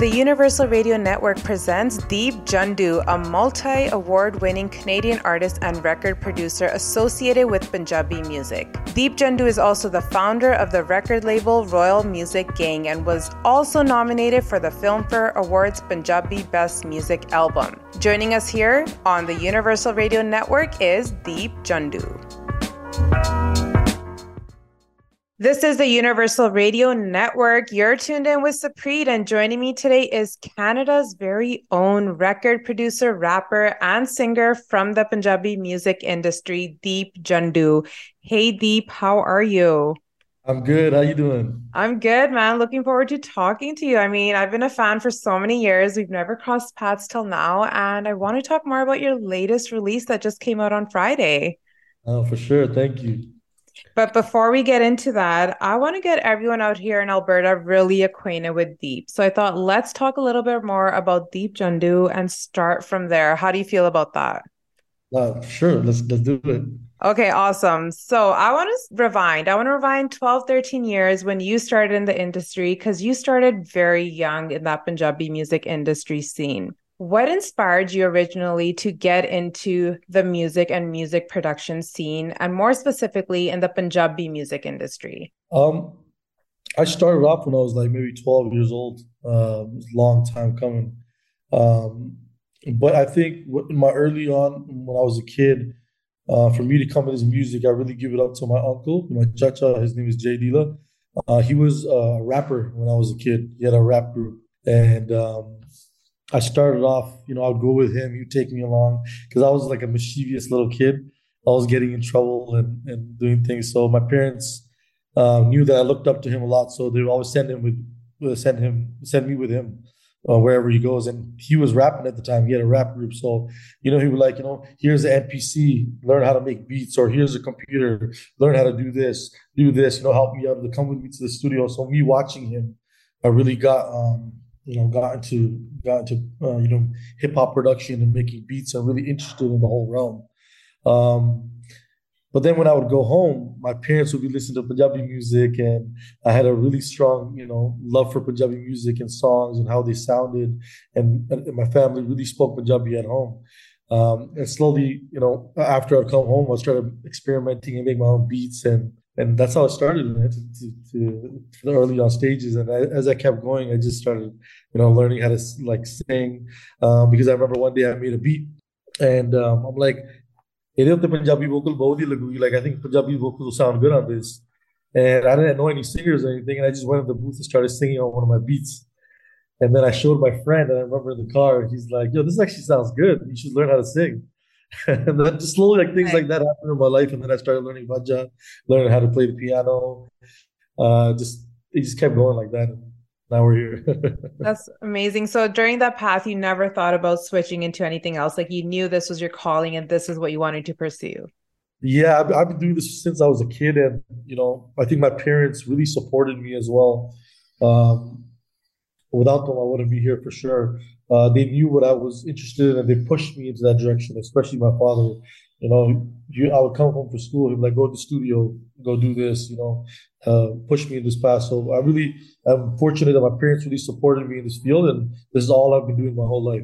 The Universal Radio Network presents Deep Jandu, a multi award winning Canadian artist and record producer associated with Punjabi music. Deep Jandu is also the founder of the record label Royal Music Gang and was also nominated for the Filmfare Awards Punjabi Best Music Album. Joining us here on the Universal Radio Network is Deep Jandu. This is the Universal Radio Network. You're tuned in with Sapreet, and joining me today is Canada's very own record producer, rapper, and singer from the Punjabi music industry, Deep Jandu. Hey, Deep, how are you? I'm good. How you doing? I'm good, man. Looking forward to talking to you. I mean, I've been a fan for so many years. We've never crossed paths till now, and I want to talk more about your latest release that just came out on Friday. Oh, for sure. Thank you. But before we get into that, I want to get everyone out here in Alberta really acquainted with Deep. So I thought let's talk a little bit more about Deep Jandu and start from there. How do you feel about that? Uh, sure, let's let's do it. Okay, awesome. So I want to rewind. I want to rewind 12, 13 years when you started in the industry because you started very young in that Punjabi music industry scene. What inspired you originally to get into the music and music production scene, and more specifically in the Punjabi music industry? Um, I started off when I was like maybe 12 years old. Uh, long time coming. Um, but I think in my early on, when I was a kid, uh, for me to come into music, I really give it up to my uncle, my chacha. His name is Jay Dila. Uh, he was a rapper when I was a kid. He had a rap group, and um, I started off, you know, I'd go with him. He'd take me along because I was like a mischievous little kid. I was getting in trouble and, and doing things. So my parents uh, knew that I looked up to him a lot. So they would always send him with, send him, send me with him uh, wherever he goes. And he was rapping at the time. He had a rap group. So, you know, he would like, you know, here's the MPC, learn how to make beats, or here's a computer, learn how to do this, do this, you know, help me out to come with me to the studio. So me watching him, I really got, um, you know, got into got into uh, you know hip hop production and making beats. I'm really interested in the whole realm. Um, but then when I would go home, my parents would be listening to Punjabi music, and I had a really strong, you know, love for Punjabi music and songs and how they sounded. And, and my family really spoke Punjabi at home. Um, and slowly, you know, after I'd come home, I started experimenting and make my own beats and and that's how it started to, to, to, the early on stages. And I, as I kept going, I just started, you know, learning how to like sing um, because I remember one day I made a beat and um, I'm like, the Punjabi vocal Like I think Punjabi vocals will sound good on this. And I didn't know any singers or anything, and I just went in the booth and started singing on one of my beats. And then I showed my friend, and I remember in the car, he's like, "Yo, this actually sounds good. You should learn how to sing." and then just slowly like things right. like that happened in my life and then i started learning bhajan learning how to play the piano. Uh just it just kept going like that now we're here. That's amazing. So during that path you never thought about switching into anything else? Like you knew this was your calling and this is what you wanted to pursue? Yeah I've, I've been doing this since i was a kid and you know i think my parents really supported me as well. Um without them i wouldn't be here for sure uh, they knew what I was interested in and they pushed me into that direction, especially my father. You know, you, I would come home from school, he'd be like, go to the studio, go do this, you know, uh, push me in this path. So I really am fortunate that my parents really supported me in this field, and this is all I've been doing my whole life.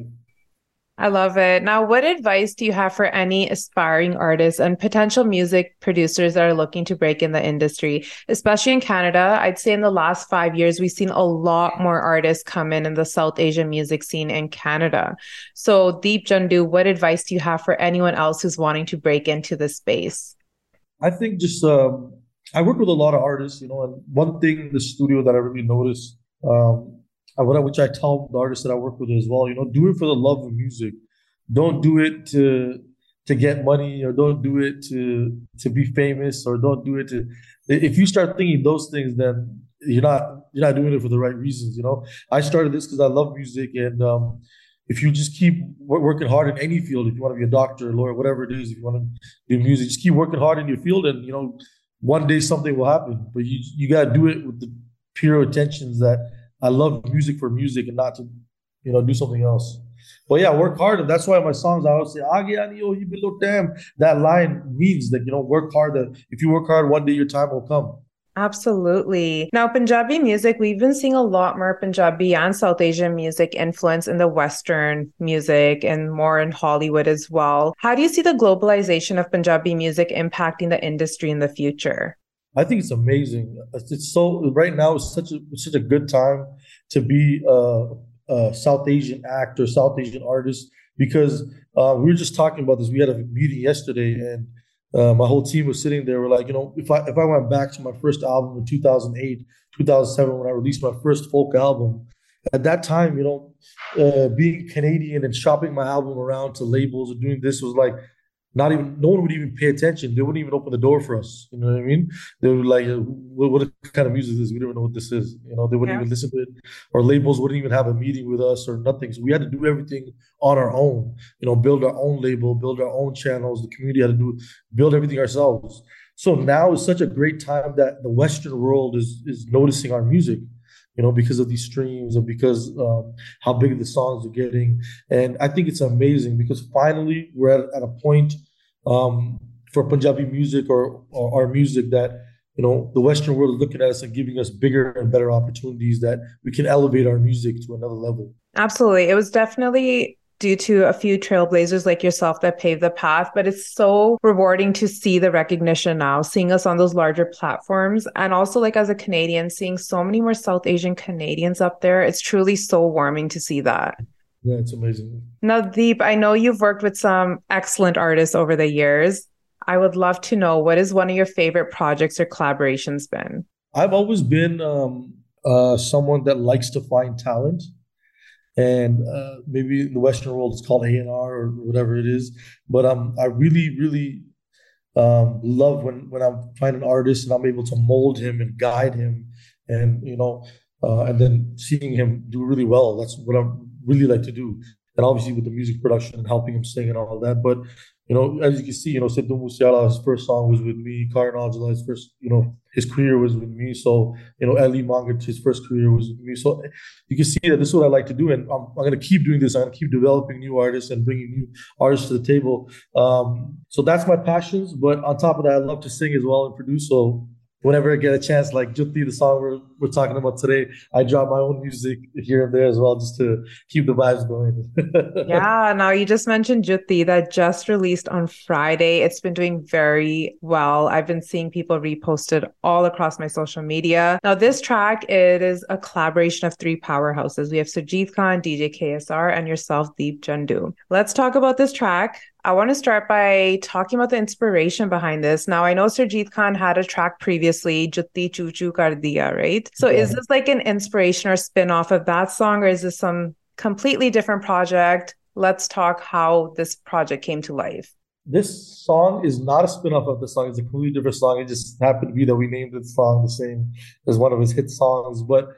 I love it. Now, what advice do you have for any aspiring artists and potential music producers that are looking to break in the industry, especially in Canada? I'd say in the last five years, we've seen a lot more artists come in in the South Asian music scene in Canada. So, Deep Jandu, what advice do you have for anyone else who's wanting to break into this space? I think just, um, I work with a lot of artists, you know, and one thing in the studio that I really noticed, um, which I tell the artists that I work with as well, you know, do it for the love of music. Don't do it to to get money or don't do it to to be famous or don't do it to if you start thinking those things then you're not you're not doing it for the right reasons you know i started this because i love music and um, if you just keep working hard in any field if you want to be a doctor a lawyer whatever it is if you want to do music just keep working hard in your field and you know one day something will happen but you you got to do it with the pure intentions that I love music for music and not to, you know, do something else. But yeah, work hard. That's why my songs I always say, ah, oh, That line means that, you know, work hard. If you work hard, one day your time will come. Absolutely. Now, Punjabi music, we've been seeing a lot more Punjabi and South Asian music influence in the Western music and more in Hollywood as well. How do you see the globalization of Punjabi music impacting the industry in the future? I think it's amazing. It's so right now. It's such a such a good time to be a, a South Asian actor, South Asian artist, because uh, we were just talking about this. We had a meeting yesterday, and uh, my whole team was sitting there. We're like, you know, if I if I went back to my first album in 2008, 2007, when I released my first folk album, at that time, you know, uh, being Canadian and shopping my album around to labels and doing this was like not even no one would even pay attention. They wouldn't even open the door for us. You know what I mean? They were like, what, what kind of music is this? We don't even know what this is. You know, they wouldn't yeah. even listen to it. Or labels wouldn't even have a meeting with us or nothing. So we had to do everything on our own. You know, build our own label, build our own channels. The community had to do build everything ourselves. So now is such a great time that the Western world is is noticing our music you know, because of these streams and because um, how big the songs are getting. And I think it's amazing because finally we're at, at a point um, for Punjabi music or, or our music that you know the Western world is looking at us and giving us bigger and better opportunities that we can elevate our music to another level. Absolutely, it was definitely due to a few trailblazers like yourself that paved the path, but it's so rewarding to see the recognition now, seeing us on those larger platforms. And also, like as a Canadian, seeing so many more South Asian Canadians up there, it's truly so warming to see that. Yeah, it's amazing. Now, Deep, I know you've worked with some excellent artists over the years. I would love to know what is one of your favorite projects or collaborations been? I've always been um, uh, someone that likes to find talent and uh, maybe in the Western world it's called A and R or whatever it is. But um, I really, really um, love when when I find an artist and I'm able to mold him and guide him, and you know, uh, and then seeing him do really well. That's what I really like to do. And obviously with the music production and helping him sing and all that. But you know, as you can see, you know, Sidhu Moosewala's first song was with me. Karan Aujla's first, you know, his career was with me. So, you know, Elly Mangat, his first career was with me. So you can see that this is what I like to do. And I'm, I'm going to keep doing this. I'm going to keep developing new artists and bringing new artists to the table. Um, so that's my passions. But on top of that, I love to sing as well and produce. So whenever I get a chance, like Jutti, the song we're, we're talking about today, I drop my own music here and there as well, just to keep the vibes going. yeah. Now you just mentioned Jutti that just released on Friday. It's been doing very well. I've been seeing people repost it all across my social media. Now this track, it is a collaboration of three powerhouses. We have Surjit Khan, DJ KSR, and yourself, Deep Jandu. Let's talk about this track. I want to start by talking about the inspiration behind this. Now, I know Surjit Khan had a track previously, Jutti Kar Diya, right? So, yeah. is this like an inspiration or spin off of that song, or is this some completely different project? Let's talk how this project came to life. This song is not a spin off of the song, it's a completely different song. It just happened to be that we named the song the same as one of his hit songs. But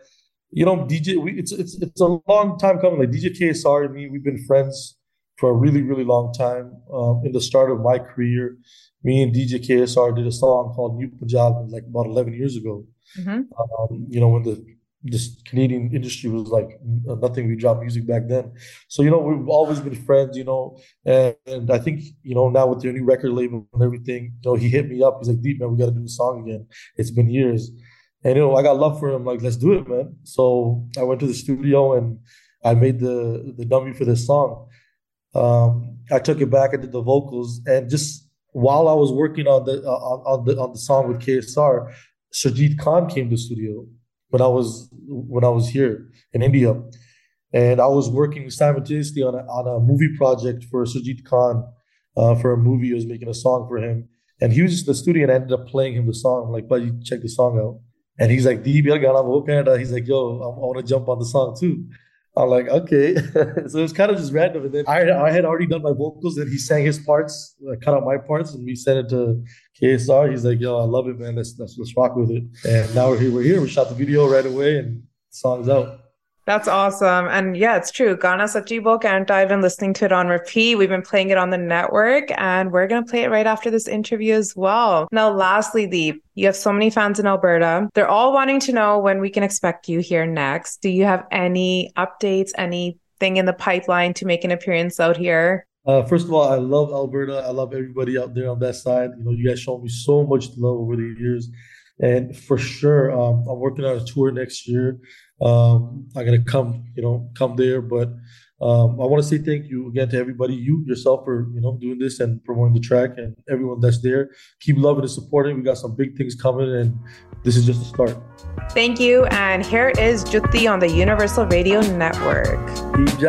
you know, DJ, we, it's it's it's a long time coming. Like DJ KSR and me, we've been friends for a really, really long time. Um, in the start of my career, me and DJ KSR did a song called New Punjab like about 11 years ago. Mm-hmm. Um, you know, when the this Canadian industry was like nothing. We dropped music back then, so you know we've always been friends. You know, and, and I think you know now with their new record label and everything, you know he hit me up. He's like, "Deep man, we got to do a song again. It's been years." And you know, I got love for him. Like, let's do it, man. So I went to the studio and I made the the dummy for this song. Um, I took it back, I did the vocals, and just while I was working on the uh, on, the on the song with KSR, Surjit Khan came to the studio when I was when I was here in India, and I was working simultaneously on a, on a movie project for Surjit Khan uh, for a movie. I was making a song for him, and he was just in the studio and I ended up playing him the song. I'm like, buddy, check the song out. And he's like, He's like, yo, I want to jump on the song too. I'm like, okay. so it was kind of just random. And then I, I had already done my vocals and he sang his parts, uh, cut out my parts, and we sent it to KSR. He's like, yo, I love it, man. Let's, let's, let's rock with it. And now we're here. We're here. We shot the video right away and the song's out. That's awesome. And yeah, it's true. Gana Sachi Bo and I've been listening to it on repeat. We've been playing it on the network and we're going to play it right after this interview as well. Now, lastly, Deep, you have so many fans in Alberta. They're all wanting to know when we can expect you here next. Do you have any updates, anything in the pipeline to make an appearance out here? Uh, first of all, I love Alberta. I love everybody out there on that side. You know, you guys show me so much love over the years. And for sure, um, I'm working on a tour next year. Um, I'm gonna come, you know, come there. But um, I want to say thank you again to everybody, you yourself for you know doing this and promoting the track, and everyone that's there. Keep loving and supporting. We got some big things coming, and this is just a start. Thank you. And here is Jutti on the Universal Radio Network. Keep